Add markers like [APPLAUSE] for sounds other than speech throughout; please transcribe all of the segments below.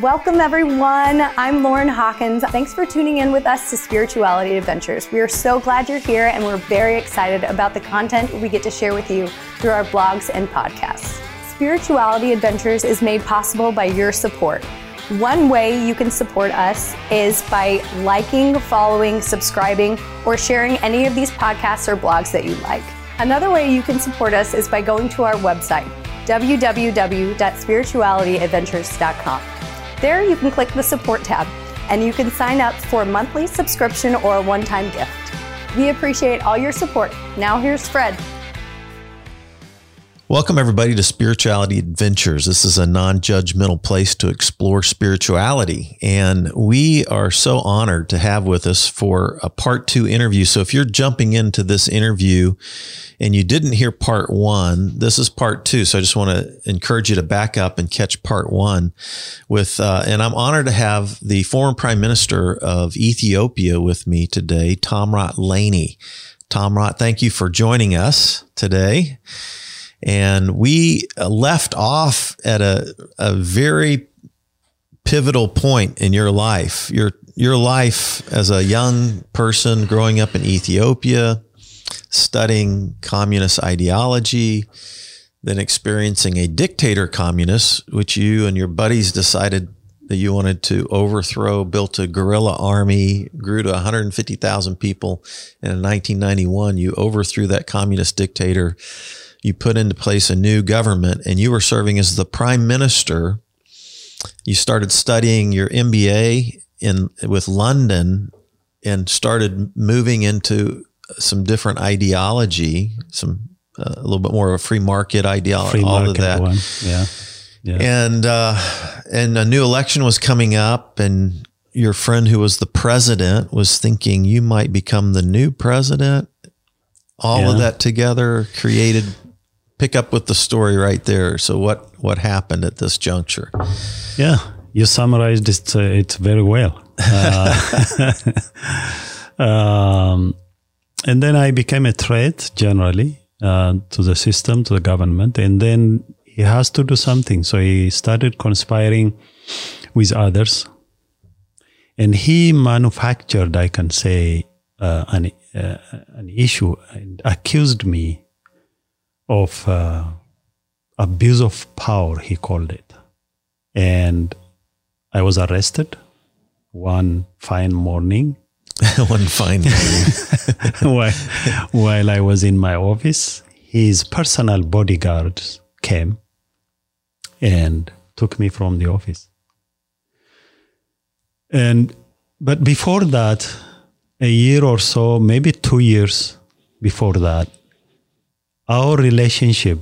Welcome, everyone. I'm Lauren Hawkins. Thanks for tuning in with us to Spirituality Adventures. We are so glad you're here, and we're very excited about the content we get to share with you through our blogs and podcasts. Spirituality Adventures is made possible by your support. One way you can support us is by liking, following, subscribing, or sharing any of these podcasts or blogs that you like. Another way you can support us is by going to our website, www.spiritualityadventures.com. There, you can click the support tab and you can sign up for a monthly subscription or a one time gift. We appreciate all your support. Now, here's Fred. Welcome, everybody, to Spirituality Adventures. This is a non judgmental place to explore spirituality. And we are so honored to have with us for a part two interview. So if you're jumping into this interview and you didn't hear part one, this is part two. So I just want to encourage you to back up and catch part one with, uh, and I'm honored to have the former prime minister of Ethiopia with me today, Tamrat Layne. Tamrat, thank you for joining us today. And we uh, left off at a, a very pivotal point in your life. Your your life as a young person growing up in Ethiopia, studying communist ideology, then experiencing a dictator communist, which you and your buddies decided that you wanted to overthrow, built a guerrilla army, grew to 150,000 people. And in 1991, you overthrew that communist dictator you put into place a new government and you were serving as the prime minister. You started studying your MBA in with London and started moving into some different ideology, some uh, a little bit more of a free market ideology, free all market of that. One. Yeah. Yeah. And uh, and a new election was coming up, and your friend who was the president was thinking you might become the new president. All yeah. of that together created pick up with the story right there. So what what happened at this juncture? Yeah, you summarized it uh, it very well. Uh, [LAUGHS] um, and then I became a threat generally uh, to the system, to the government, and then he has to do something. So he started conspiring with others, and he manufactured, I can say, uh, an uh, an issue and accused me of uh, abuse of power, he called it. And I was arrested one fine morning. [LAUGHS] one fine morning. [LAUGHS] while, while I was in my office, his personal bodyguards came and took me from the office. And but before that, a year or so, maybe two years before that, our relationship,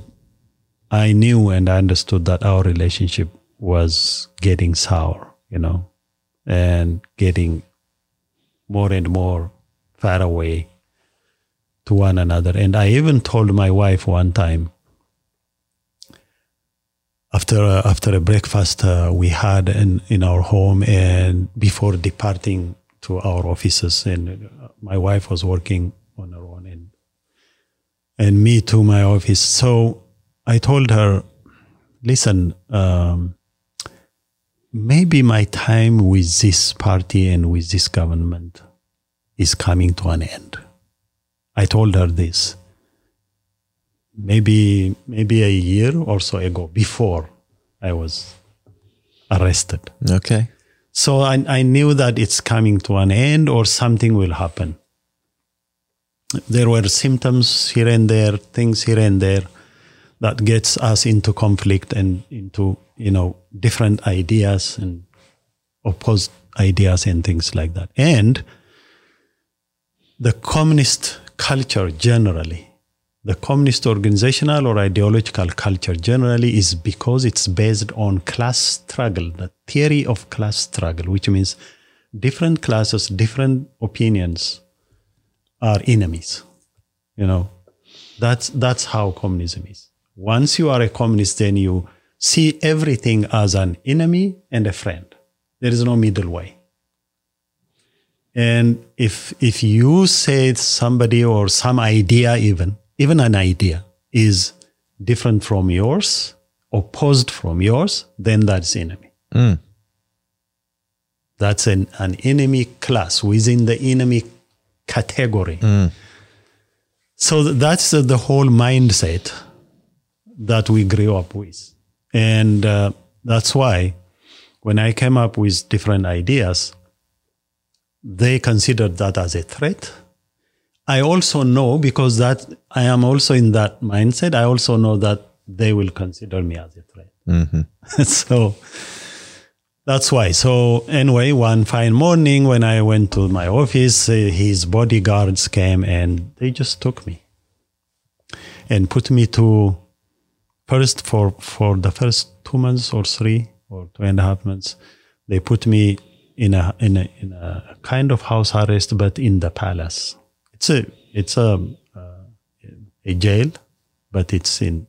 I knew and I understood that our relationship was getting sour, you know, and getting more and more far away to one another. And I even told my wife one time, after uh, after a breakfast uh, we had in, in our home and before departing to our offices and my wife was working on her own and and me to my office. So I told her, listen, um, maybe my time with this party and with this government is coming to an end. I told her this maybe maybe a year or so ago before I was arrested. Okay. So I, I knew that it's coming to an end or something will happen there were symptoms here and there, things here and there that gets us into conflict and into you know different ideas and opposed ideas and things like that. And the communist culture generally, the communist organizational or ideological culture generally is because it's based on class struggle, the theory of class struggle, which means different classes, different opinions are enemies. You know, that's that's how communism is. Once you are a communist, then you see everything as an enemy and a friend. There is no middle way. And if if you say somebody or some idea, even even an idea is different from yours, opposed from yours, then that's enemy. Mm. That's an, an enemy class within the enemy category. So that's the whole mindset that we grew up with. And uh, that's why when I came up with different ideas, they considered that as a threat. I also know because that I am also in that mindset. I also know that they will consider me as a threat. [LAUGHS] so that's why. So anyway, one fine morning when I went to my office, uh, his bodyguards came and they just took me and put me to first for for the first two months or three or two and a half months. They put me in a in a in a kind of house arrest, but in the palace. It's a it's a uh, a jail, but it's in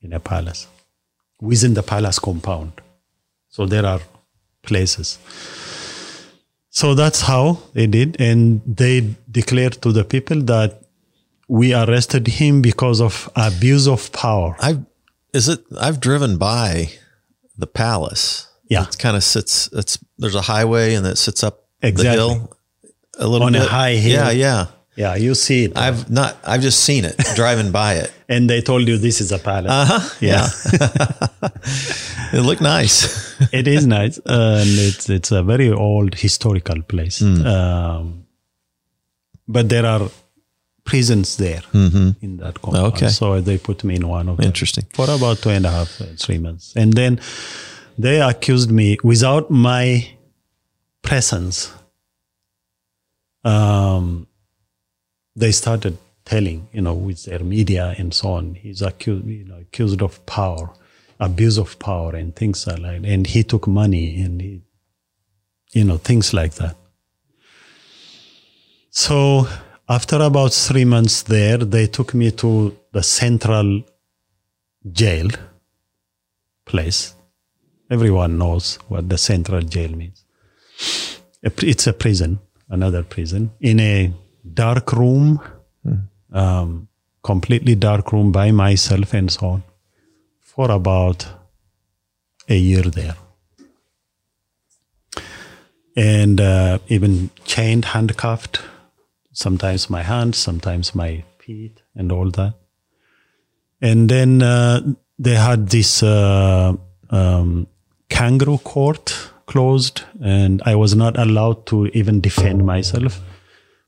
in a palace within the palace compound. So there are places. So that's how they did, and they declared to the people that we arrested him because of abuse of power. I've is it I've driven by the palace. Yeah. It kind of sits it's there's a highway and it sits up Exactly. the hill a little On a high hill. Yeah, yeah. Yeah, you see it, I've not I've just seen it [LAUGHS] driving by it. and they told you this is a palace. Uh-huh. Yeah. [LAUGHS] It looked nice. [LAUGHS] it is nice, and it's it's a very old historical place. Hmm. Um, but there are prisons there in that compound. Okay. So they put me in one of them Interesting. for about two and a half, uh, three months, and then they accused me without my presence. Um, they started telling, you know, with their media and so on. He's accused, you know, accused of power, abuse of power, and things like that. And he took money, and he, you know, things like that. So after about three months there, they took me to the central jail place. Everyone knows what the central jail means. It's a prison, another prison, in a dark room, um, completely dark room by myself and so on, for about a year there. And uh, even chained, handcuffed, sometimes my hands, sometimes my feet, and all that. And then uh, they had this uh, um, kangaroo court closed, and I was not allowed to even defend myself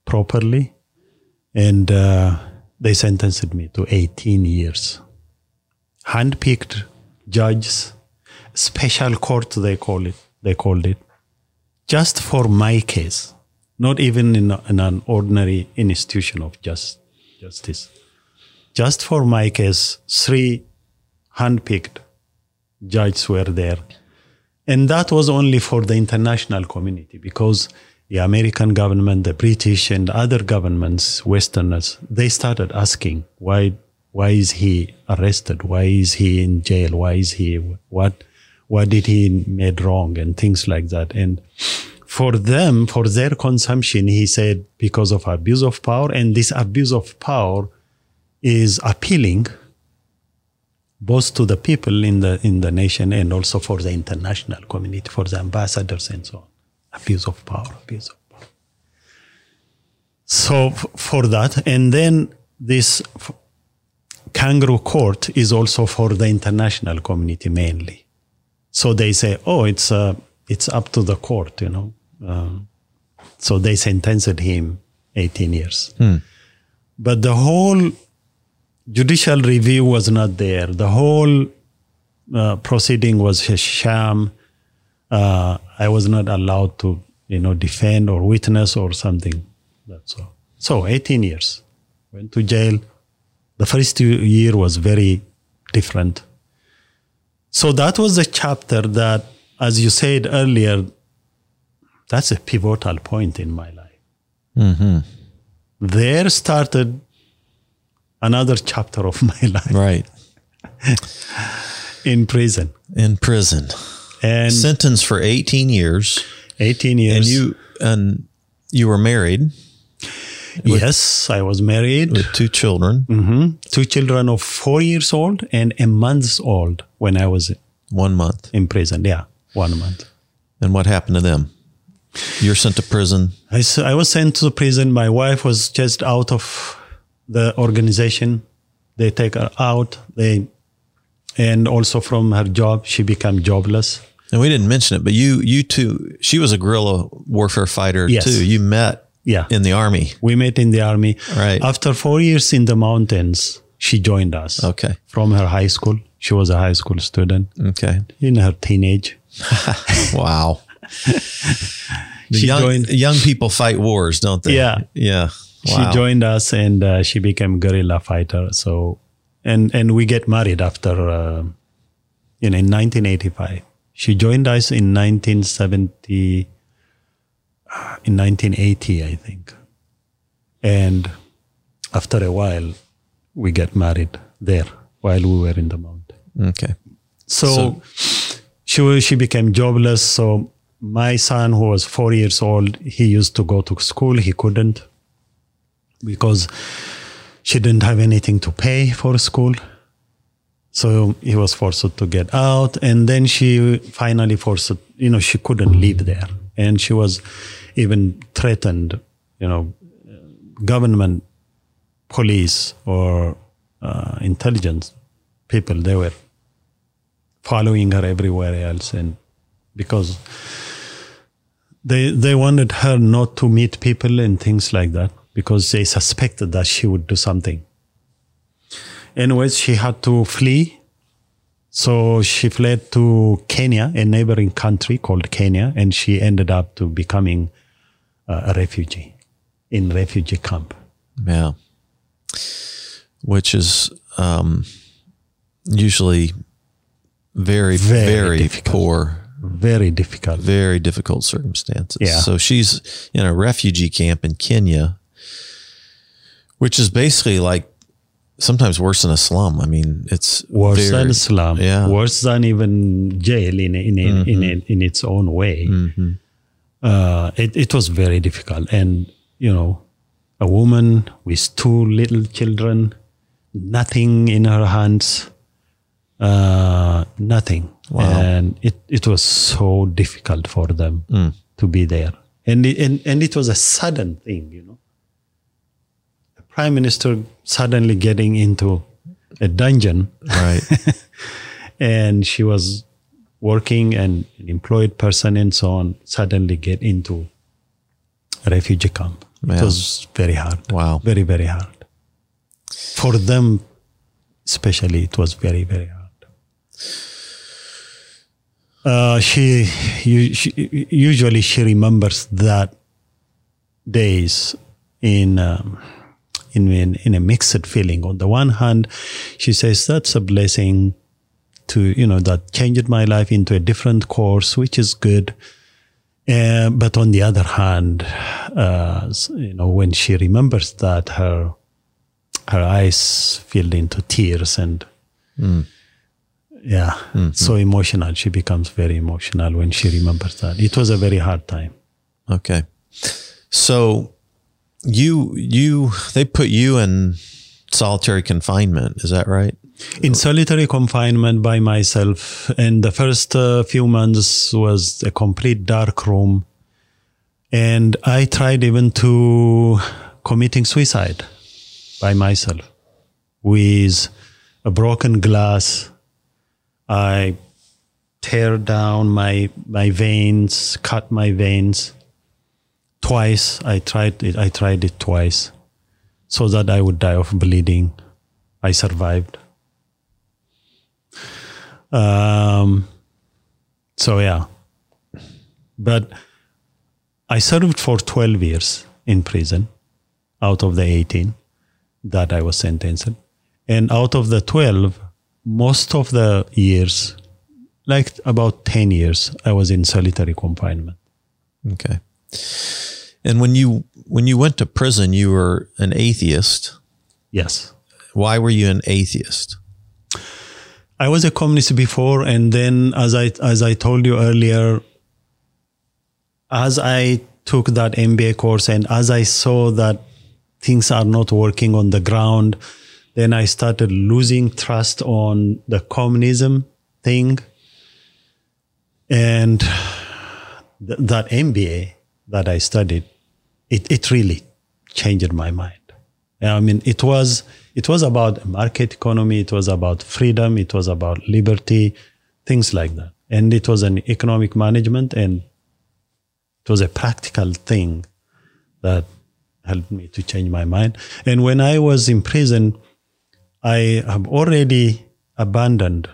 properly. And uh, they sentenced me to 18 years. Handpicked judges, special court they call it. They called it just for my case, not even in, in an ordinary institution of just, justice. Just for my case, three handpicked judges were there. And that was only for the international community because the American government, the British, and other governments, Westerners, they started asking why why is he arrested? Why is he in jail? Why is he what what did he made wrong and things like that? And for them, for their consumption, he said because of abuse of power, and this abuse of power is appealing both to the people in the in the nation and also for the international community, for the ambassadors and so on. Abuse of power, abuse of power. So f- for that, and then this f- kangaroo court is also for the international community mainly. So they say, oh, it's uh, it's up to the court, you know. Um, so they sentenced him 18 years. But the whole judicial review was not there. The whole uh, proceeding was a sham. Uh, I was not allowed to, you know, defend or witness or something. That's all. So 18 years. Went to jail. The first year was very different. So that was the chapter that, as you said earlier, that's a pivotal point in my life. There started another chapter of my [LAUGHS] life right. in prison. In prison. And Sentenced for 18 years. 18 years. And you and you were married yes, I was married. with two children, Mhm. Two children of four years old and a month old when I was one month. in prison. Yeah, one month. And what happened to them? You're sent to prison. I, I was sent to prison. My wife was just out of the organization. They take her out. They and also from her job, she became jobless. And we didn't mention it, but you you two she was a guerrilla warfare fighter Yes. too. You met Yeah, in the army. we met in the army. Right. After four years in the mountains, she joined us. Okay. From her high school, she was a high school student Okay. in her teenage. [LAUGHS] Wow. [LAUGHS] The She young, joined- young people fight wars, don't they? Yeah. Yeah. She joined us and uh, she became guerrilla fighter. So, and and we get married after, uh, you know, in 1985. She joined us in 1970, uh, in 1980, I think. And after a while, we get married there while we were in the mountain. Okay. So, So- she she became jobless. So my son, who was four years old, he used to go to school. He couldn't because she didn't have anything to pay for school. So he was forced to get out, and then she finally forced. You know, she couldn't live there, and she was even threatened. You know, government, police, or uh, intelligence people. They were following her everywhere else and because they they wanted her not to meet people and things like that because they suspected that she would do something anyways she had to flee so she fled to kenya a neighboring country called kenya and she ended up to becoming uh, a refugee in refugee camp Yeah. Which is um, usually very, Very very, difficult. poor, very difficult very difficult circumstances. Yeah. So she's in a refugee camp in Kenya, which is basically like sometimes worse than a slum. I mean, it's worse very- than slum. Yeah. worse than even jail in in in, in, in, in its own way. Uh, it it was very difficult, and you know, a woman with two little children, nothing in her hands, uh, nothing, and it it was so difficult for them to be there, and it, and and it was a sudden thing, you know prime minister suddenly getting into a dungeon Right. [LAUGHS] and she was working and an employed person and so on suddenly get into a refugee camp Yeah. it was very hard Wow. very very hard for them especially it was very very hard uh, she, she usually she remembers that days in um, in, in in a mixed feeling. On the one hand, she says that's a blessing to you know that changed my life into a different course, which is good. Uh, but on the other hand, uh, you know, when she remembers that, her her eyes filled into tears and yeah, so emotional. She becomes very emotional when she remembers that. It was a very hard time. Okay. So you you they put you in solitary confinement, is that right? in solitary confinement by myself and the first uh, few months was a complete dark room. And i tried even to committing suicide by myself with a broken glass. I tear down my my veins cut my veins twice i tried it i tried it twice so that i would die of bleeding i survived um, so yeah, but I served for 12 years in prison out of the 18 that I was sentenced. And out of the 12, most of the years, like about 10 years, I was in solitary confinement. Okay. And when you when you went to prison, you were an atheist. Yes. Why were you an atheist? I was a communist before, and then as I as I told you earlier, as I took that MBA course and as I saw that things are not working on the ground, then I started losing trust on the communism thing, and th- that MBA that I studied, it, it really changed my mind. I mean, it was it was about market economy, it was about freedom, it was about liberty, things like that, and it was an economic management, and it was a practical thing that helped me to change my mind. And when I was in prison, I have already abandoned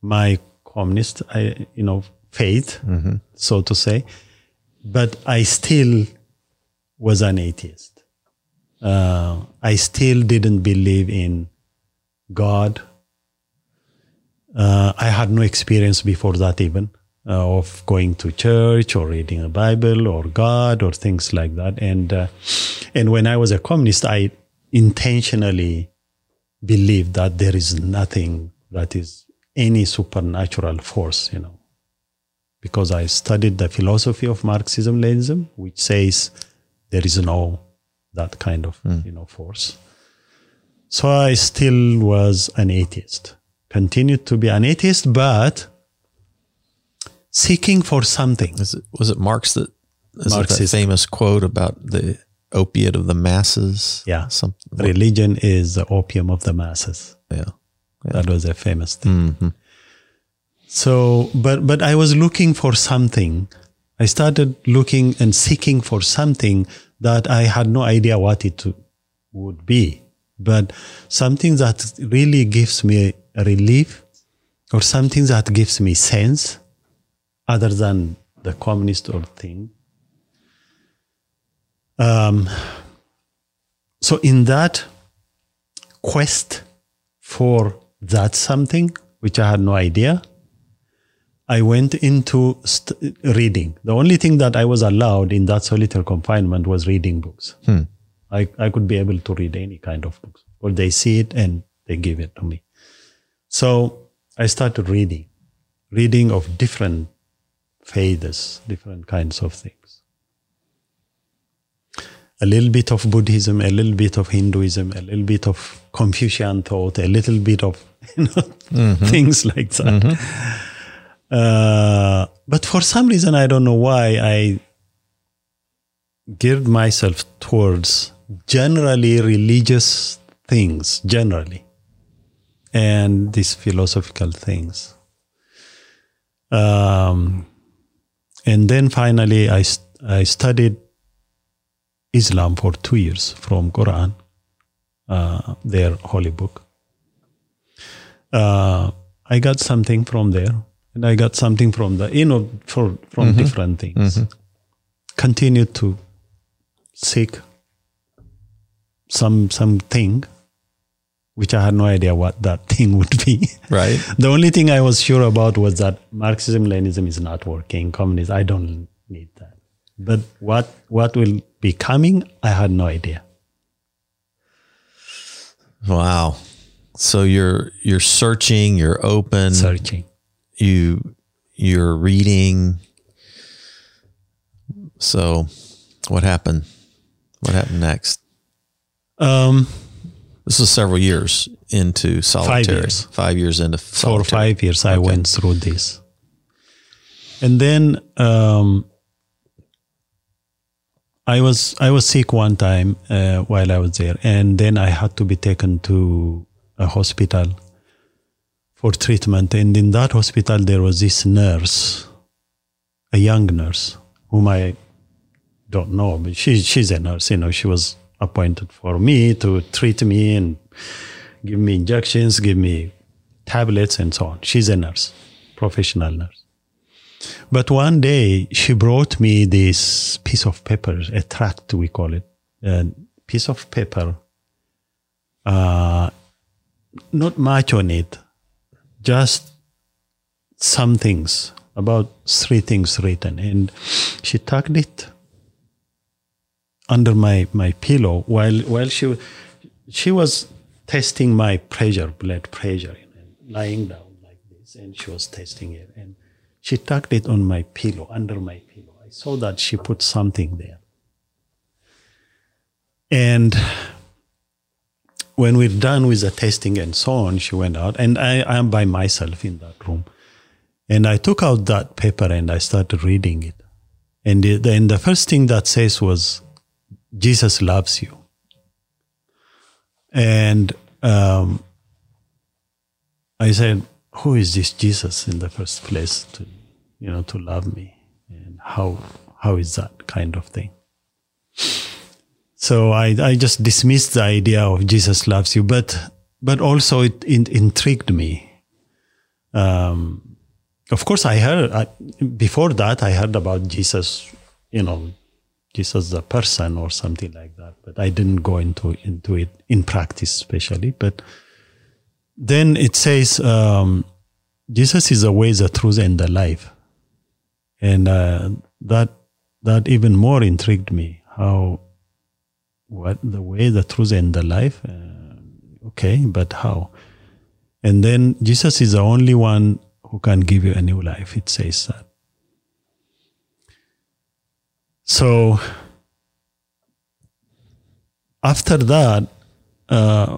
my communist, I, you know, faith, mm-hmm. so to say, but I still was an atheist. Uh, I still didn't believe in God. Uh, I had no experience before that, even uh, of going to church or reading a Bible or God or things like that. And uh, and when I was a communist, I intentionally believed that there is nothing that is any supernatural force, you know, because I studied the philosophy of Marxism Leninism, which says there is no that kind of mm. you know force. So I still was an atheist, continued to be an atheist, but seeking for something. It, was it Marx that is it that famous quote about the opiate of the masses? Yeah, something. Religion is the opium of the masses. Yeah, yeah. that was a famous thing. Mm-hmm. So, but but I was looking for something. I started looking and seeking for something that I had no idea what it would be, but something that really gives me relief, or something that gives me sense, other than the communist or thing. Um, so in that quest for that something, which I had no idea, I went into st- reading. The only thing that I was allowed in that solitary confinement was reading books. Hmm. I, I could be able to read any kind of books, or they see it and they give it to me. So I started reading, reading of different faiths, different kinds of things. A little bit of Buddhism, a little bit of Hinduism, a little bit of Confucian thought, a little bit of [LAUGHS] you know, mm-hmm. things like that. Mm-hmm. Uh, but for some reason, I don't know why, I geared myself towards generally religious things, generally, and these philosophical things. Um, and then finally, I, I studied Islam for two years from Quran, uh, their holy book. Uh, I got something from there, and I got something from the you know for, from mm-hmm. different things. Mm-hmm. Continued to seek some something which I had no idea what that [LAUGHS] thing would be. Right. the only thing I was sure about was that Marxism Leninism is not working. Communism, I don't need that. But what what will be coming, I had no idea. Wow. So you're you're searching, you're open. Searching. You you're reading. So what happened? What happened next? Um this is several years into solitary. Five years. Five years into solitary. For five years, I went through this. And then um, I was I was sick one time uh, while I was there, and then I had to be taken to a hospital for treatment. And in that hospital, there was this nurse, a young nurse, whom I don't know, but she she's a nurse. You know, she was appointed for me to treat me and give me injections, give me tablets, and so on. She's a nurse, professional nurse. But one day she brought me this piece of paper, a tract, we call it, a piece of paper, uh, not much on it, just some things, about three things written. And she tucked it under my, my pillow while while she she was testing my pressure, blood pressure, lying down like this, and she was testing it, and she tucked it on my pillow, under my pillow. I saw that she put something there, and when we're done with the testing and so on, she went out, and I, I am by myself in that room, and I took out that paper and I started reading it, And then the first thing that says was, Jesus loves you. And um, I said, who is this Jesus in the first place to, you know, to love me? And how, how is that kind of thing? So I, I just dismissed the idea of Jesus loves you, but, but also it, it intrigued me. Um, of course, I heard I, before that, I heard about Jesus, you know, Jesus the person or something like that, but I didn't go into, into it in practice, especially. But then it says, um, Jesus is the way, the truth, and the life. And uh, that, that even more intrigued me how, what the way, the truth, and the life. Uh, okay, but how? And then Jesus is the only one who can give you a new life. It says that. So after that, uh,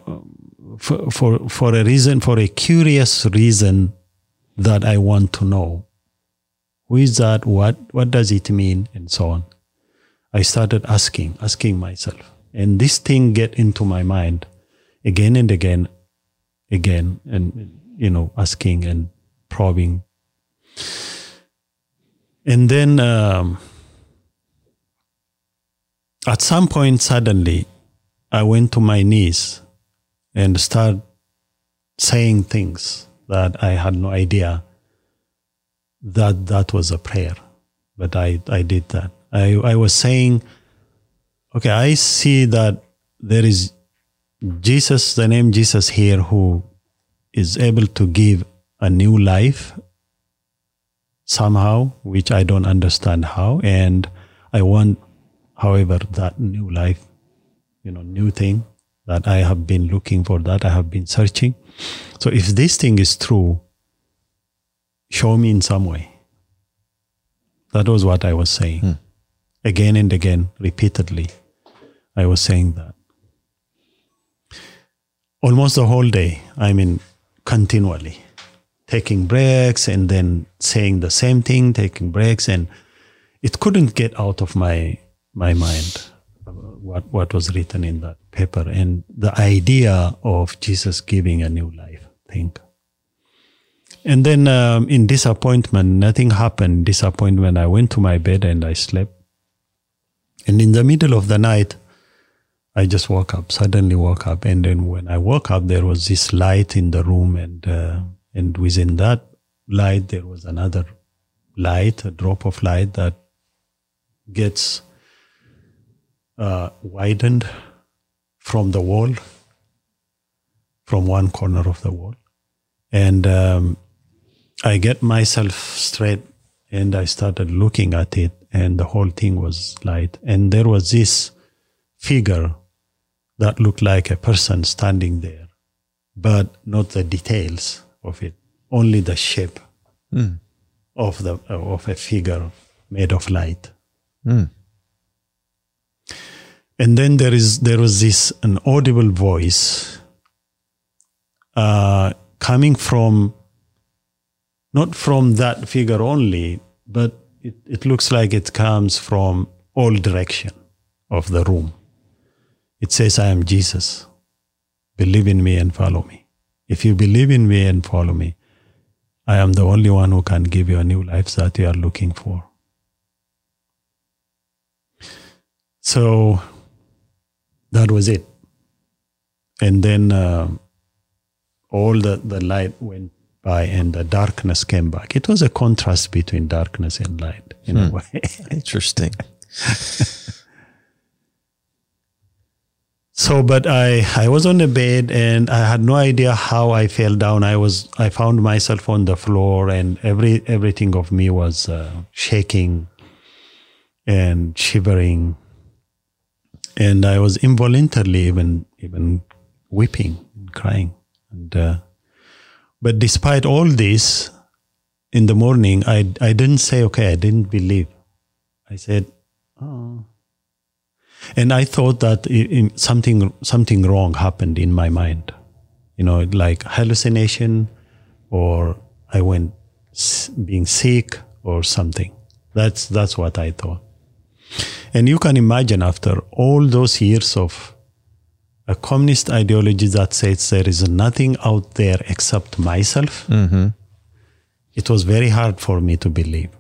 for, for for a reason, for a curious reason that I want to know, who is that? What what does it mean? And so on. I started asking, asking myself, and this thing get into my mind again and again, again, and you know, asking and probing. And then um, at some point, suddenly, I went to my knees and start saying things that I had no idea that that was a prayer. But I, I did that. I, I was saying, okay, I see that there is Jesus, the name Jesus here, who is able to give a new life somehow, which I don't understand how. And I want, however, that new life, you know, new thing that I have been looking for, that I have been searching. So if this thing is true, show me in some way. That was what I was saying. Hmm. Again and again, repeatedly, I was saying that. Almost the whole day, I mean, continually taking breaks and then saying the same thing, taking breaks, and it couldn't get out of my my mind what what was written in that paper and the idea of Jesus giving a new life thing. And then um, in disappointment, nothing happened. Disappointment, I went to my bed and I slept. And in the middle of the night, I just woke up, suddenly woke up. And then when I woke up, there was this light in the room and uh, and within that light, there was another light, a drop of light that gets uh, widened from the wall, from one corner of the wall. And um, I get myself straight and I started looking at it, and the whole thing was light. And there was this figure that looked like a person standing there, but not the details of it, only the shape mm. of the of a figure made of light. Mm. And then there is there was this an audible voice uh, coming from not from that figure only, but it, it looks like it comes from all direction of the room. It says, I am Jesus. Believe in me and follow me. If you believe in me and follow me, I am the only one who can give you a new life that you are looking for. So that was it. And then uh, all the, the light went by and the darkness came back. It was a contrast between darkness and light in hmm. a way. [LAUGHS] Interesting. [LAUGHS] So, but I, I was on the bed and I had no idea how I fell down. I was, I found myself on the floor and every, everything of me was uh, shaking and shivering. And I was involuntarily even, even weeping and crying. And, uh, but despite all this, in the morning, I, I didn't say, okay, I didn't believe. I said, oh, and I thought that something something wrong happened in my mind, you know, like hallucination, or I went being sick or something. That's that's what I thought. And you can imagine after all those years of a communist ideology that says there is nothing out there except myself, mm-hmm. it was very hard for me to believe.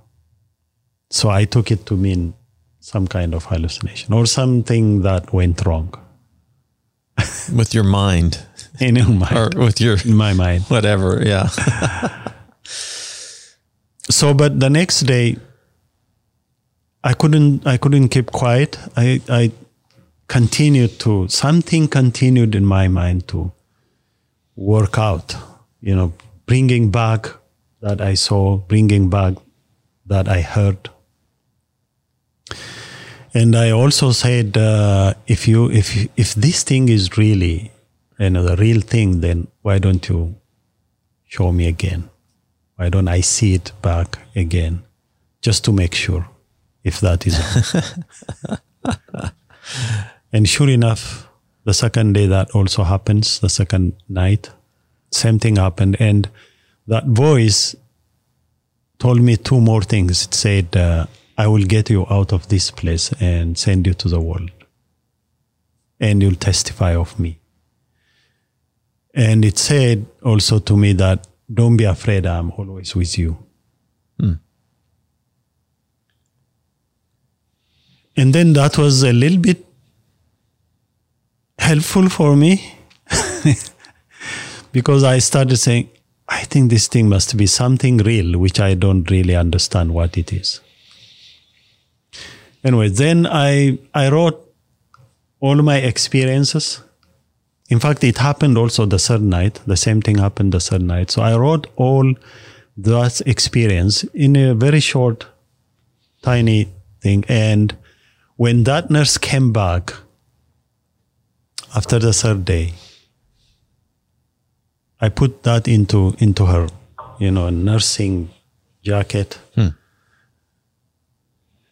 So I took it to mean some kind of hallucination or something that went wrong [LAUGHS] With your mind in my, or with your in my mind. whatever. Yeah. [LAUGHS] so but the next day i couldn't i couldn't keep quiet i i continued to something continued in my mind to work out you know bringing back that i saw bringing back that i heard and i also said uh, if you if if this thing is really you know the real thing then why don't you show me again why don't I see it back again just to make sure if that is [LAUGHS] and sure enough, the second day that also happens, the second night, same thing happened. And that voice told me two more things. It said, uh, I will get you out of this place and send you to the world. And you'll testify of me. And it said also to me that don't be afraid, I'm always with you. Hmm. And then that was a little bit helpful for me [LAUGHS] because I started saying, I think this thing must be something real, which I don't really understand what it is. Anyway, then I, I wrote all my experiences in fact, it happened also the third night. The same thing happened the third night. So I wrote all that experience in a very short, tiny thing. And when that nurse came back after the third day, I put that into into her, you know, nursing jacket. Hmm.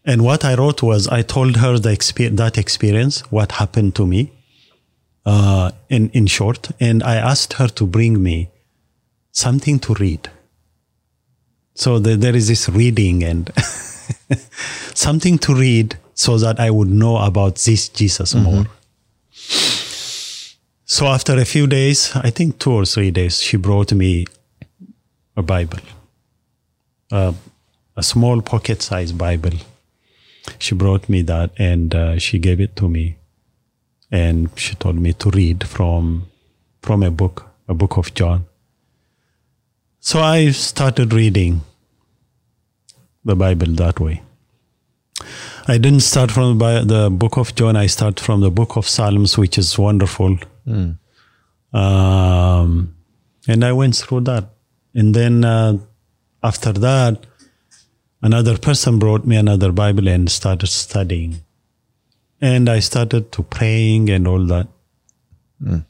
And what I wrote was I told her the exper- that experience, what happened to me, uh, in, in short, and I asked her to bring me something to read. So the, there is this reading and [LAUGHS] something to read so that I would know about this Jesus more. So after a few days, I think two or three days, she brought me a Bible, uh, a small pocket-sized Bible. She brought me that, and uh, she gave it to me and she told me to read from from a book, a book of John. So I started reading the Bible that way. I didn't start from the book of John. I start from the book of Psalms, which is wonderful. Um, and I went through that. And then uh, after that, another person brought me another Bible and started studying and I started to praying and all that. Hmm.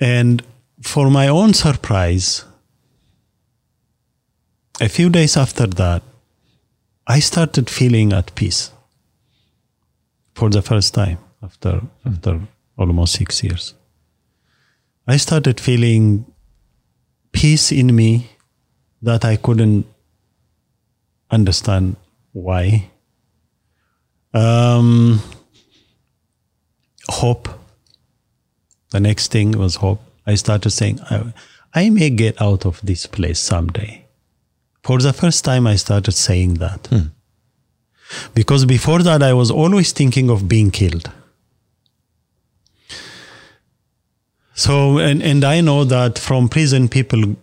And for my own surprise, a few days after that, I started feeling at peace for the first time after hmm. after almost six years. I started feeling peace in me that I couldn't understand why um, hope. The next thing was hope. I started saying, I, I may get out of this place someday. For the first time, I started saying that. Because before that, I was always thinking of being killed. So, and, and I know that from prison, people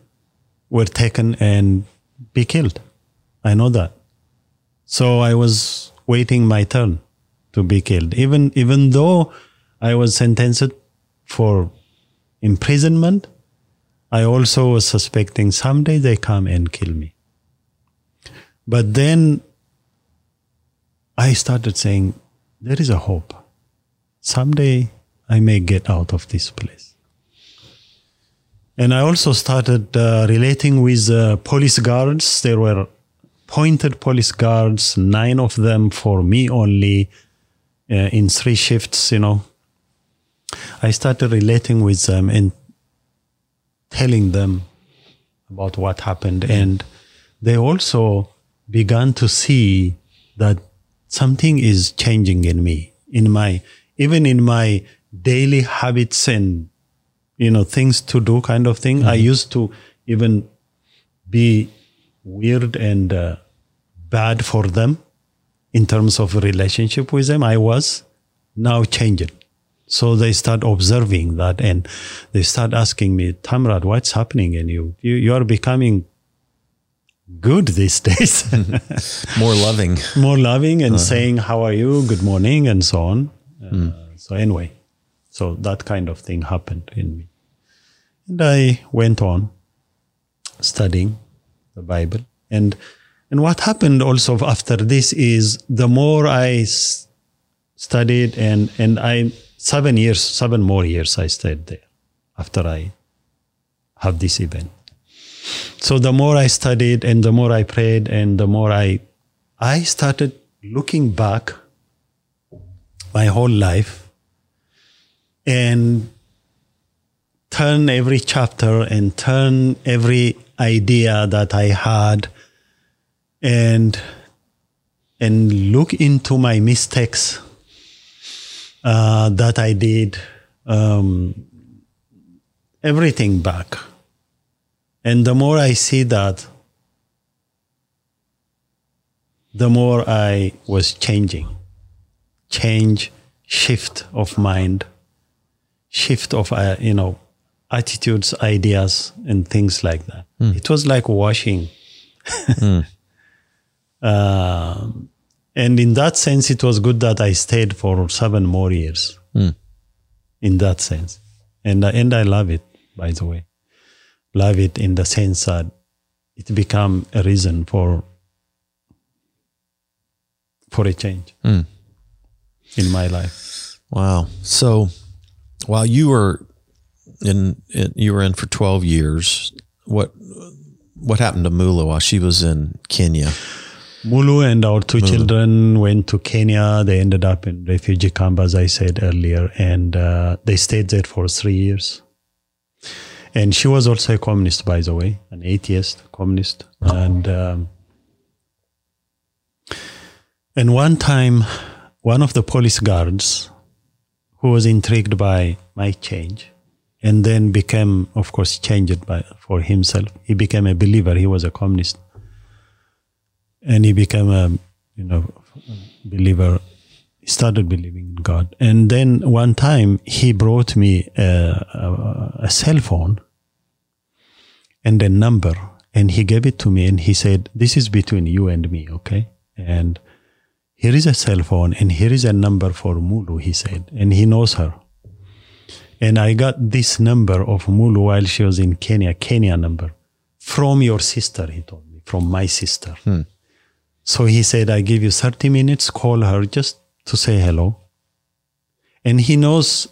were taken and be killed. I know that. So I was waiting my turn to be killed. Even even though I was sentenced for imprisonment, I also was suspecting someday they come and kill me. But then I started saying, there is a hope. Someday I may get out of this place. And I also started uh, relating with uh, police guards. There were pointed police guards, nine of them for me only, uh, in three shifts, you know. I started relating with them and telling them about what happened. And they also began to see that something is changing in me, in my, even in my daily habits and, you know, things to do kind of thing. I used to even be weird and uh, bad for them in terms of relationship with them. I was now changing. So they start observing that and they start asking me, Tamrat, what's happening in you? You, you are becoming good these [LAUGHS] days. [LAUGHS] More loving. [LAUGHS] More loving and saying, how are you? Good morning and so on. Uh, So anyway, so that kind of thing happened in me. And I went on studying the Bible. And, and what happened also after this is the more I s- studied and, and I, seven years, seven more years I stayed there after I have this event. So the more I studied and the more I prayed and the more I, I started looking back my whole life and turn every chapter and turn every idea that I had and and look into my mistakes uh, that I did, um, everything back. And the more I see that, the more I was changing. Change, shift of mind, shift of, uh, you know, attitudes, ideas, and things like that. Hmm. It was like washing. Hmm. [LAUGHS] Um, and in that sense, it was good that I stayed for seven more years. Hmm. In that sense, and uh, and I love it. By the way, love it in the sense that it became a reason for for a change in my life. Wow. So while you were in, in you were in for 12 years, what what happened to Mulu while she was in Kenya? Mulu and our two children went to Kenya. They ended up in refugee camp, as I said earlier, and uh, they stayed there for three years. And she was also a communist, by the way, an atheist communist. And um, and one time, one of the police guards, who was intrigued by my change, and then became, of course, changed by for himself. He became a believer. He was a communist. And he became a you know believer he started believing in god. And then one time he brought me a, a, a cell phone and a number and he gave it to me and he said this is between you and me okay? And here is a cell phone and here is a number for mulu he said. And he knows her and i got this number of mulu while she was in kenya kenya number from your sister he told me from my sister hmm. so he said, I give you 30 minutes, call her just to say hello. And he knows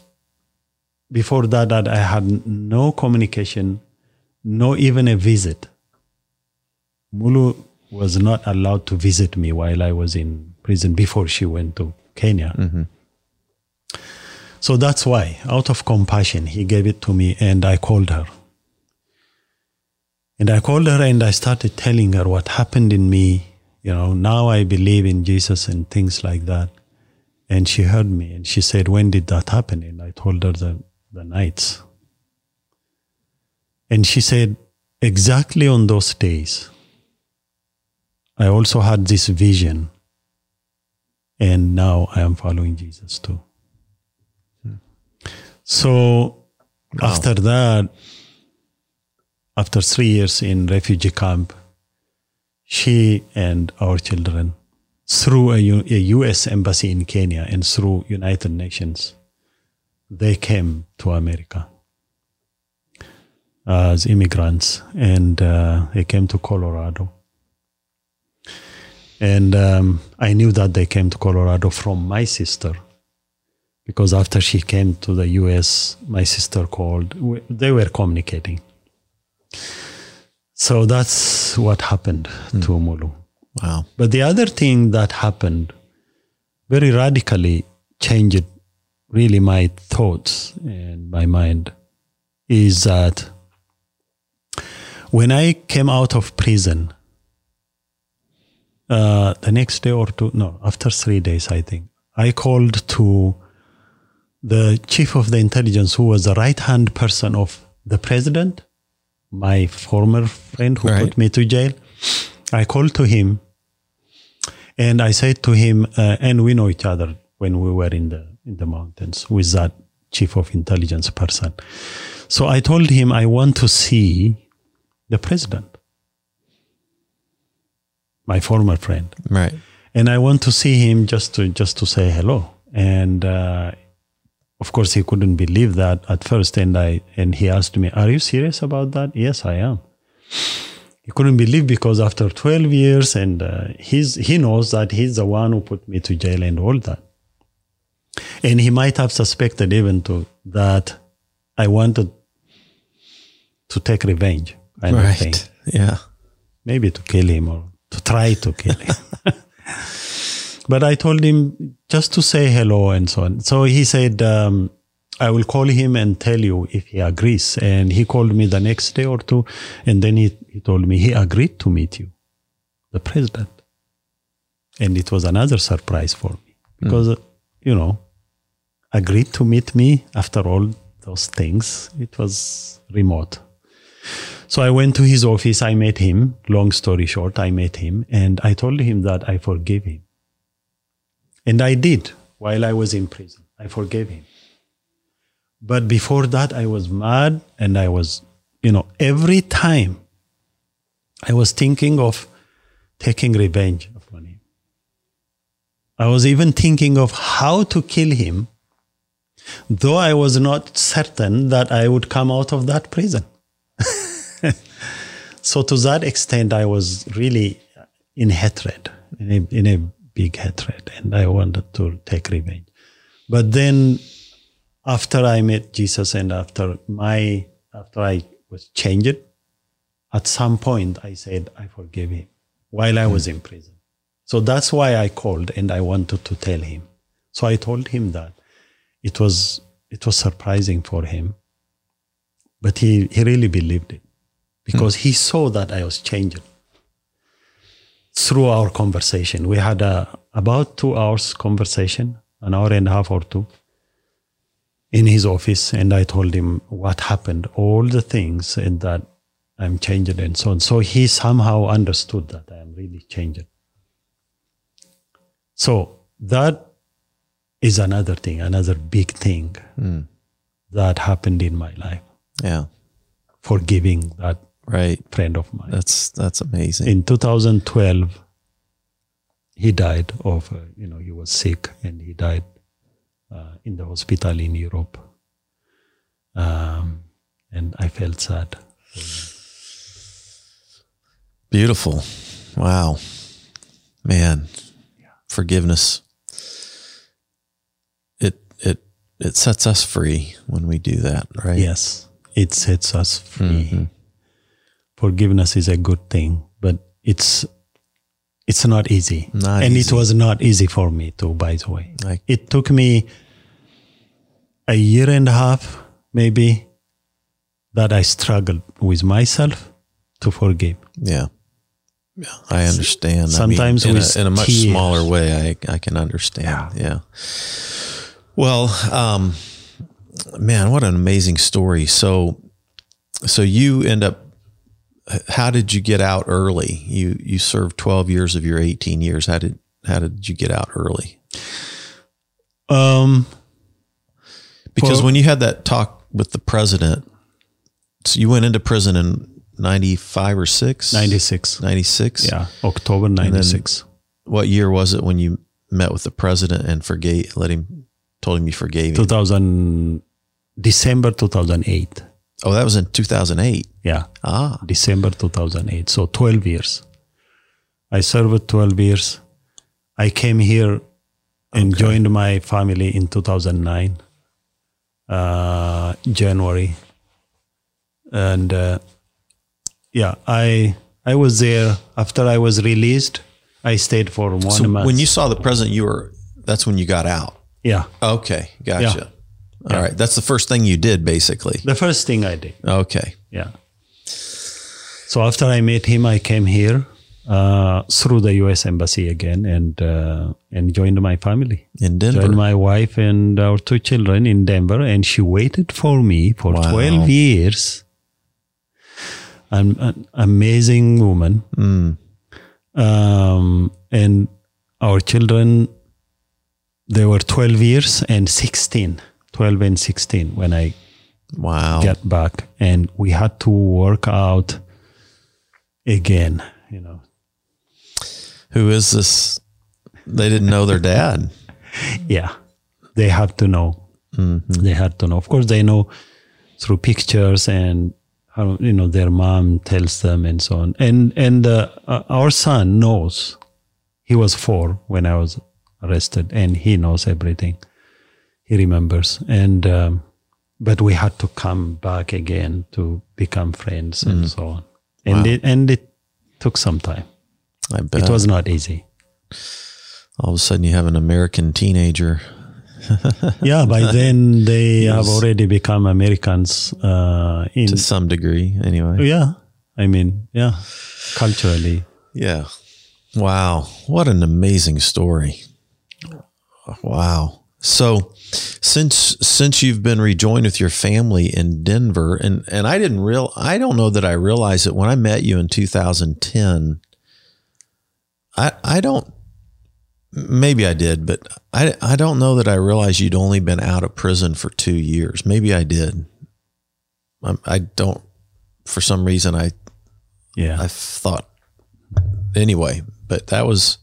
before that that I had no communication, no even a visit. Mulu was not allowed to visit me while I was in prison before she went to Kenya. Mm-hmm. So that's why, out of compassion, he gave it to me and I called her. And I called her and I started telling her what happened in me. You know, now I believe in Jesus and things like that. And she heard me and she said, When did that happen? And I told her the, the nights. And she said, Exactly on those days, I also had this vision. And now I am following Jesus too. So after that, after three years in refugee camp, she and our children, through a, U- a U.S. embassy in Kenya and through United Nations, they came to America as immigrants, and uh, they came to Colorado. And um, I knew that they came to Colorado from my sister, because after she came to the U.S., my sister called. They were communicating. So that's what happened to Mulu. Wow. But the other thing that happened very radically changed really my thoughts and my mind is that when I came out of prison, uh, the next day or two, no, after three days, I think, I called to the chief of the intelligence, who was the right hand person of the president, my former friend who Right. put me to jail. I called to him and I said to him, uh, and we know each other when we were in the in the mountains with that chief of intelligence person. So I told him I want to see the president, my former friend, Right. and I want to see him just to just to say hello. And uh, of course, he couldn't believe that at first, and I and he asked me, "Are you serious about that?" Yes, I am. He couldn't believe because after 12 years, and uh, he's he knows that he's the one who put me to jail and all that, and he might have suspected even to that I wanted to take revenge, thing Right. Yeah. maybe to kill him or to try to kill him. [LAUGHS] but I told him just to say hello and so on. So he said, um, I will call him and tell you if he agrees. And he called me the next day or two. And then he, he told me he agreed to meet you, the president. And it was another surprise for me because, uh, you know, agreed to meet me after all those things. It was remote. So I went to his office. I met him. Long story short, I met him and I told him that I forgive him. And I did while I was in prison. I forgave him. But before that, I was mad and I was, you know, every time I was thinking of taking revenge upon him. I was even thinking of how to kill him, though I was not certain that I would come out of that prison. [LAUGHS] so to that extent, I was really in hatred, in a, in a big hatred, and I wanted to take revenge. But then, after I met Jesus and after my after I was changed, at some point I said I forgive him while I was in prison. So that's why I called and I wanted to tell him. So I told him that it was it was surprising for him, but he, he really believed it because he saw that I was changing. Through our conversation, we had a about two hours conversation, an hour and a half or two, in his office, and I told him what happened, all the things, and that I'm changing and so on. So he somehow understood that I am really changing. So that is another thing, another big thing hmm. that happened in my life. Yeah. Forgiving that Right. friend of mine. That's that's amazing. In 2012, he died of, uh, you know, he was sick and he died uh, in the hospital in Europe. Um, and I felt sad. Beautiful. Wow. Man. Forgiveness. It it it sets us free when we do that, right? Yes, it sets us free. Mm-hmm. Forgiveness is a good thing, but it's it's not easy, Not and easy. it was not easy for me too. By the way, Like it took me a year and a half, maybe, that I struggled with myself to forgive. yeah. Yeah, I understand. Sometimes I mean, in, a, in a much tears. smaller way, I I can understand. Yeah. Well, um, man, what an amazing story. So, so you end up. How did you get out early? You you served twelve years of your eighteen years. How did how did you get out early? Um, Because Well- when you had that talk with the president, so you went into prison in 95 or 6? ninety six. 96? Yeah, October ninety six. What year was it when you met with the president and forgave, let him, told him you forgave him? Two thousand December two thousand eight. Oh, that was in 2008. Yeah. Ah, December 2008. So 12 years. I served 12 years. I came here and joined my family in 2009, uh, January. And uh, yeah, I I was there after I was released. I stayed for one so month. when you saw the president, you were, that's when you got out. yeah, Okay, gotcha. All right. That's the first thing you did, basically. the first thing I did. Okay. Yeah. So after I met him, I came here uh, through the U.S. Embassy again and uh, and joined my family. In Denver. Joined my wife and our two children in Denver, and she waited for me for Wow. 12 years. An, an amazing woman. Mm. Um, and our children, they were 12 years and 16, 12 and 16 when I Wow. get back. And we had to work out again, you know. Who is this? They didn't know their dad. [LAUGHS] Yeah, they have to know. Mm-hmm. They had to know. Of course, they know through pictures and how you know their mom tells them and so on. And and uh, uh, our son knows. He was four when I was arrested, and he knows everything. He remembers. And um, but we had to come back again to become friends and so on. And Wow. it and it took some time. I bet. It was not easy. All of a sudden, you have an American teenager. [LAUGHS] yeah, by then they [LAUGHS] have already become Americans. Uh, in to some degree, anyway. yeah, I mean, yeah, culturally. Yeah. Wow. What an amazing story. Wow. So since since you've been rejoined with your family in Denver and and I didn't real I don't know that I realized it when I met you in 2010 I I don't maybe I did but I I don't know that I realized you'd only been out of prison for 2 years. Maybe I did. I, I don't for some reason I Yeah, I thought anyway, but that was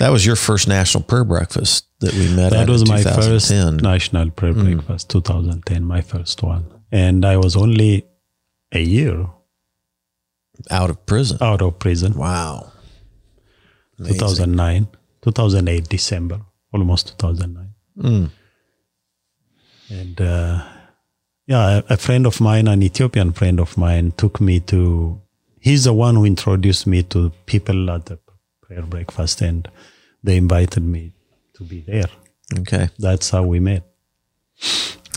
that was your first national prayer breakfast that we met at that at was in my first 2010. national prayer breakfast, 2010, my first one, and I was only a year out of prison. out of prison. Wow. Amazing. 2009, 2008, December, almost 2009. Mm. And uh, yeah, a, a friend of mine, an Ethiopian friend of mine, took me to. He's the one who introduced me to people at the prayer breakfast, and they invited me to be there. Okay. That's how we met.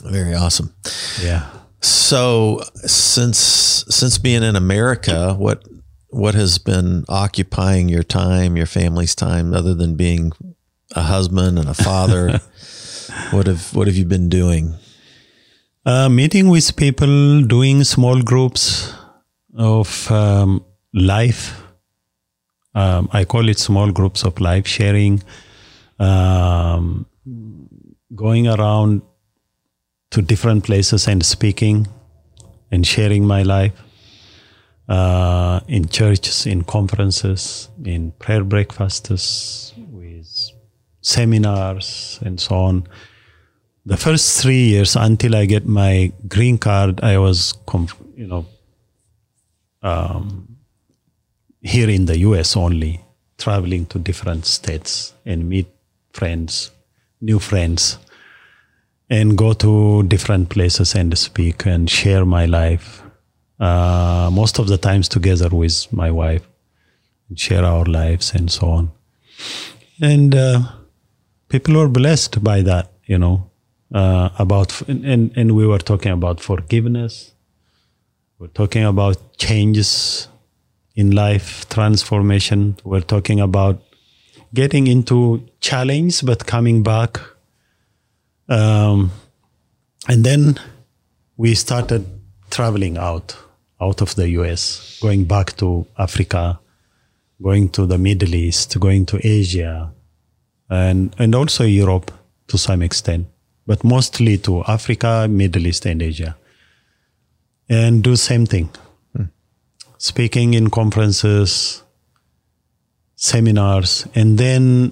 Very awesome. Yeah. So since since being in America, what what has been occupying your time, your family's time, other than being a husband and a father? [LAUGHS] what have what have you been doing? Uh, meeting with people, doing small groups of um, life. Um, I call it small groups of life sharing. Um, going around to different places and speaking and sharing my life uh, in churches, in conferences, in prayer breakfasts, with seminars, and so on the first three years until I get my green card, I was, you know, um, here in the U.S. only, traveling to different states and meet friends, new friends, and go to different places and speak and share my life. Uh, most of the times together with my wife, share our lives and so on. And uh, people were blessed by that, you know uh, about and and we were talking about forgiveness we're talking about changes in life transformation we're talking about getting into challenge but coming back um, and then we started traveling out out of the us going back to africa going to the middle east going to asia and and also europe to some extent but mostly to Africa, Middle East, and Asia. And do same thing. Speaking in conferences, seminars, and then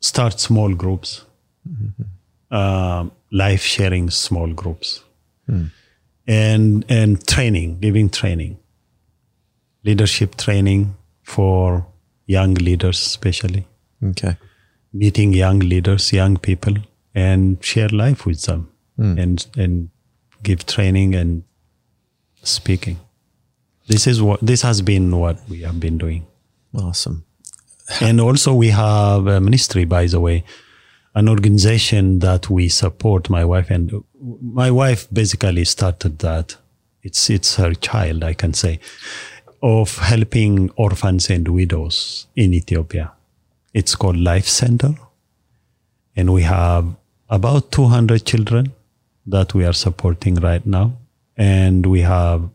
start small groups, mm-hmm. uh, life sharing small groups, hmm. and and training, giving training, leadership training for young leaders, especially. Okay. meeting young leaders, young people, and share life with them, hmm. and and give training and speaking. This is what this has been what we have been doing, Awesome. and also we have a ministry, by the way, an organization that we support. My wife and my wife basically started that. It's it's her child, I can say. of helping orphans and widows in Ethiopia. It's called Life Center. And we have about 200 children that we are supporting right now. And we have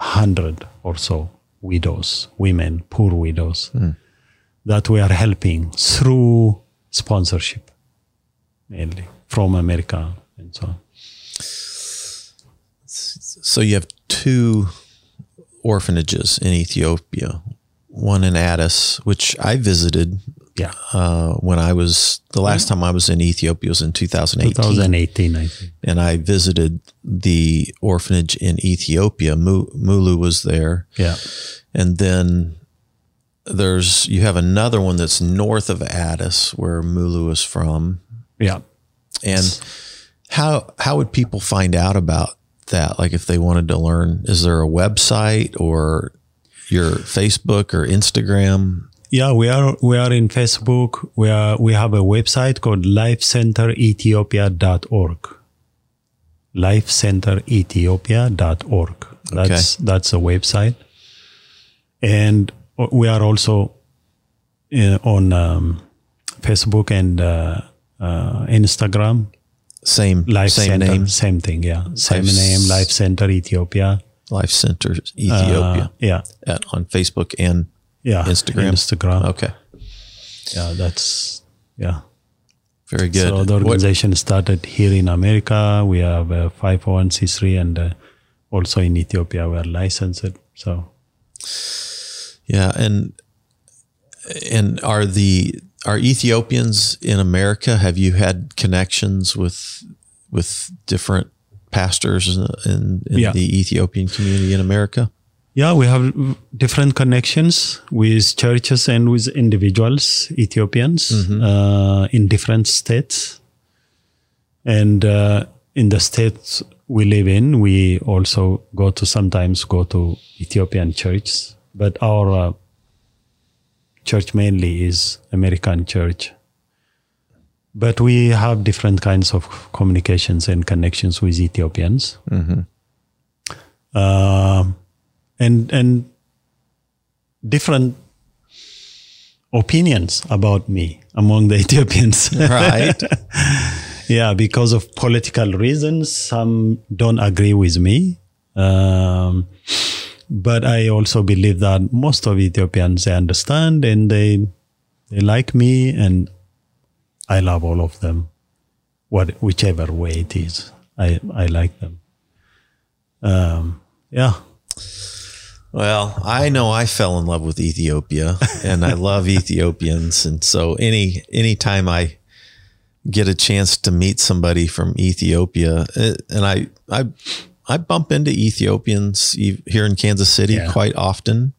100 or so widows, women, poor widows, hmm. that we are helping through sponsorship, mainly from America and so on. So you have two orphanages in Ethiopia, one in Addis, which I visited Yeah. uh, when I was the last time I was in Ethiopia was in 2018, 2018, I think. and I visited the orphanage in Ethiopia. Mulu was there, Yeah. and then there's you have another one that's north of Addis, where Mulu is from. Yeah. And how how would people find out about that? Like if they wanted to learn, is there a website or your Facebook or Instagram? Yeah, we are we are in Facebook. We are we have a website called lifecenterethiopia.org. lifecenterethiopia.org. That's that's a website. And we are also uh, on um, Facebook and uh, uh, Instagram. Same Life same Center, name, same thing, yeah. Same Life- name, Life Center Ethiopia. Life Center Uh, Ethiopia yeah, at, on Facebook and yeah. Instagram. Instagram. okay, Yeah, that's yeah. very good. So the What- organization started here in America. We have a 501c3 and uh, also in Ethiopia we are licensed. So Yeah, and and are the are Ethiopians in America? Have you had connections with with different pastors in, in Yeah. the Ethiopian community in America? Yeah, we have different connections with churches and with individuals, Ethiopians, uh, in different states. And uh, in the states we live in, we also go to sometimes go to Ethiopian churches, but our uh, church mainly is American church. But we have different kinds of communications and connections with Ethiopians. Um and and different opinions about me among the [LAUGHS] Ethiopians. Right. [LAUGHS] yeah, because of political reasons, some don't agree with me. Um, but I also believe that most of Ethiopians they understand and they they like me, and I love all of them, what whichever way it is. I I like them. Um, yeah. Well, I know I fell in love with Ethiopia and I love [LAUGHS] Ethiopians. And so any anytime I get a chance to meet somebody from Ethiopia eh, and I I I bump into Ethiopians here in Kansas City Yeah. quite often.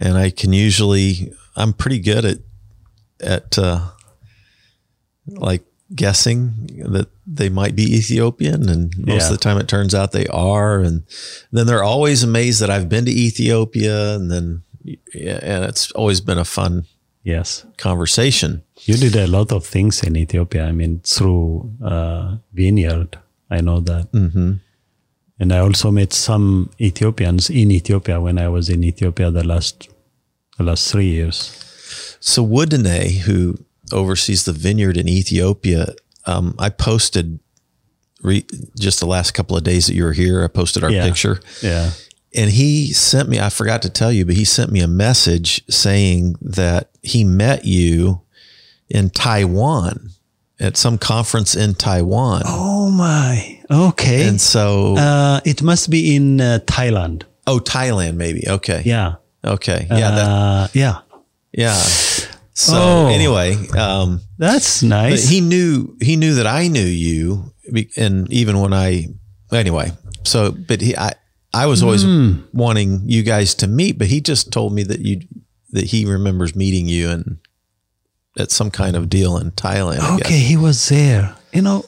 And I can usually I'm pretty good at at uh like guessing that they might be Ethiopian and most Yeah. of the time it turns out they are and then they're always amazed that I've been to Ethiopia and then yeah, and it's always been a fun Yes. conversation. You did a lot of things in Ethiopia. I mean, through uh, Vineyard, I know that. Mm-hmm. And I also met some Ethiopians in Ethiopia when I was in Ethiopia the last the last three years. So Woodene, who oversees the vineyard in Ethiopia, um, I posted re- just the last couple of days that you were here. I posted our Yeah. picture, Yeah. and he sent me. I forgot to tell you, but he sent me a message saying that he met you in Taiwan at some conference in Taiwan, Oh my. Okay. and so uh, it must be in uh, Thailand. oh Thailand maybe okay Yeah. okay yeah that, Uh, yeah. yeah. So Oh. anyway, um, That's nice. he knew he knew that I knew you, and even when I anyway. So, but he I I was always Hmm. wanting you guys to meet, but he just told me that you that he remembers meeting you and at some kind of deal in Thailand. Okay, he was there. You know.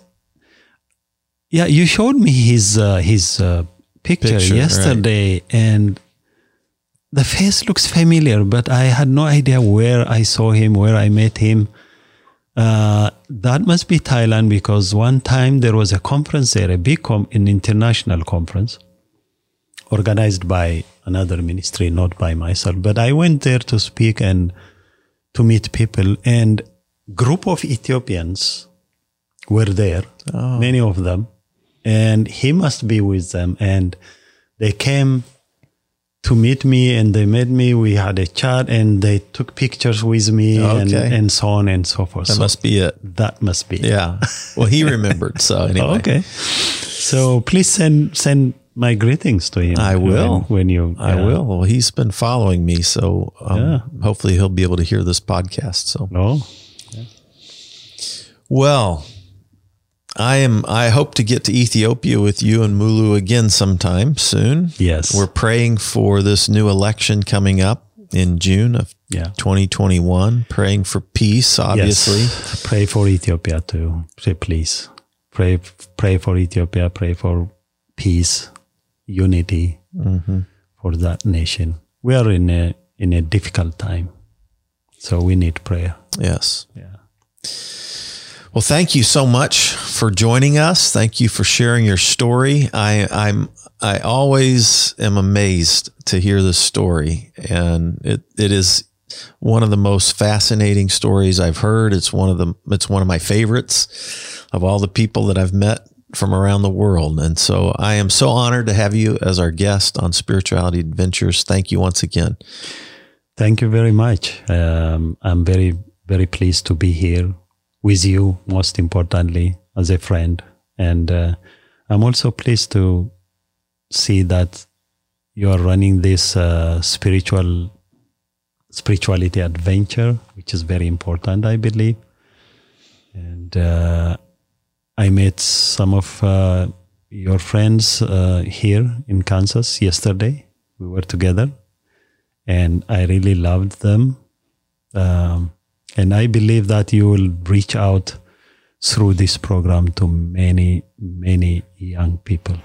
Yeah, you showed me his uh, his uh, picture, Picture, right. yesterday, and the face looks familiar, but I had no idea where I saw him, where I met him. Uh, that must be Thailand because one time there was a conference there, a big com- an international conference organized by another ministry, not by myself. But I went there to speak and to meet people, and group of Ethiopians were there, oh. many of them, and he must be with them, and they came to meet me and they met me. We had a chat and they took pictures with me okay. and, and so on and so forth. That so must be it. That must be. Yeah. Well, he remembered. So [LAUGHS] anyway. okay. So please send send my greetings to him. I will when, when you. I will. Well, he's been following me, so um, yeah. hopefully he'll be able to hear this podcast. So. Oh. Yeah. Well, I am. I hope to get to Ethiopia with you and Mulu again sometime soon. Yes, we're praying for this new election coming up in June of yeah. 2021. Praying for peace, obviously. Yes. Pray for Ethiopia too. Pray, please. Pray, pray for Ethiopia. Pray for peace, unity mm-hmm. for that nation. We are in a in a difficult time, so we need prayer. Yes. Yeah. Well, thank you so much for joining us. Thank you for sharing your story. I, I'm I always am amazed to hear this story, and it, it is one of the most fascinating stories I've heard. It's one of the it's one of my favorites of all the people that I've met from around the world. And so I am so honored to have you as our guest on Spirituality Adventures. Thank you once again. Thank you very much. Um, I'm very very pleased to be here with you, most importantly, as a friend. And uh, I'm also pleased to see that you are running this uh, spiritual spirituality adventure, which is very important, I believe. And uh, I met some of uh, your friends uh, here in Kansas yesterday. We were together, and I really loved them. Um, and I believe that you will reach out through this program to many, many young people.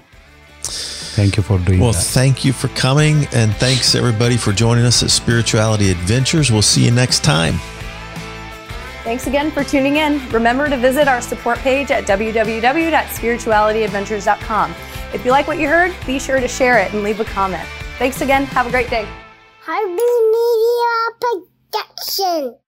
Thank you for doing well, that. Well, thank you for coming. And thanks everybody for joining us at Spirituality Adventures. We'll see you next time. Thanks again for tuning in. Remember to visit our support page at www.spiritualityadventures.com. If you like what you heard, be sure to share it and leave a comment. Thanks again. Have a great day. Harvey Media Production.